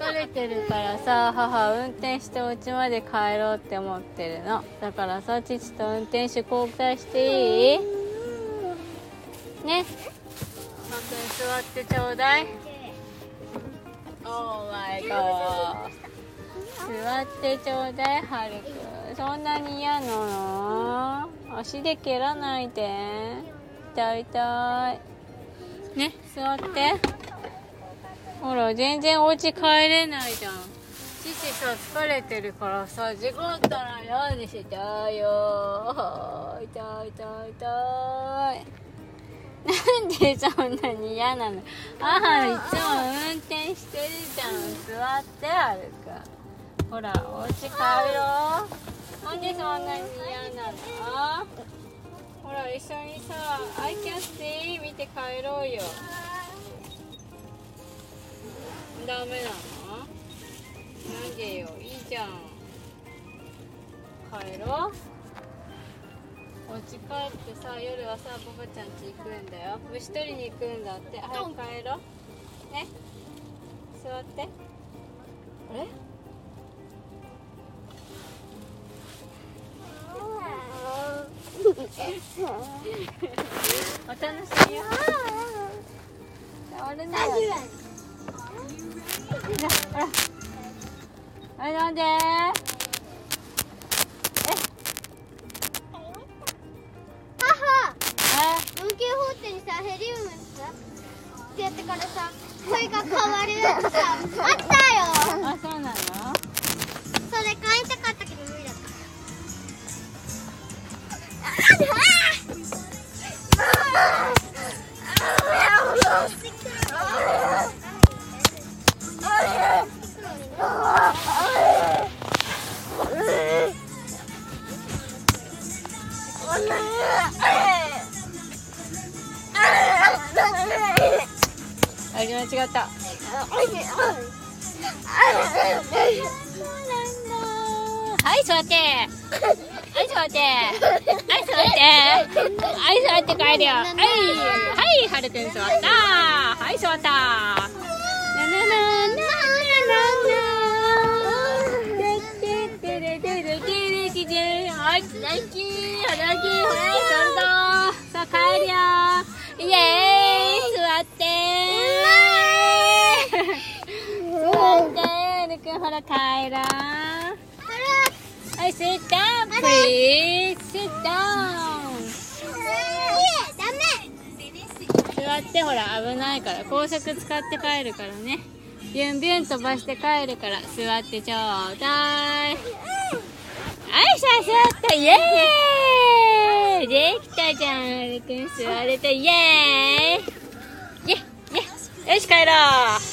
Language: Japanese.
疲れてるからさ母運転してお家まで帰ろうって思ってるの。だからさ父と運転手交代していい？ね。まくん座ってちょうだい。オーマイゴ座ってちょうだいはるくん。そんなに嫌なの？足で蹴らないで。痛い痛い。ね座って。ほら全然お家帰れないじゃん。父さ疲れてるからさ事故ったら嫌にしたよ。痛い痛い痛い。なんでそんなに嫌なの？母いつも運転してるじゃん。座ってあるかほらお家帰ろう。なんでそんなに嫌なの？ほら一緒にさ「I can see」見て帰ろうよ。ダメなの。なんでよ。いいじゃん。帰ろう。お家帰ってさ夜はさパパちゃん家行くんだよ。虫取りに行くんだって。早く帰ろう。ね座って。あれお楽しみよ。触るねほらあれなんで母。え運休法廷にさヘリウムさってやってからさ声が変わるさあったよ。あそうなの？それ買いたかったけど無理だった。ああ間違った。はい座って。はい座って。はい座って。はい座って。帰るよ。はい。はいはるくん座った。はい座った。ななななはい、ラッキー、ラッキー、ほら、どうぞ。さあ、帰るよ。イエーイ、座って座って、るくん、ほら、帰ろう。はい、sit down, please. sit down. 座って、ほら、危ないから。高速使って帰るからね。ビュンビュン飛ばして帰るから、座ってちょうだい。はい、さあ座った、イエーイできたじゃん、るくん座れた、イエーイイエイイエイよし、帰ろう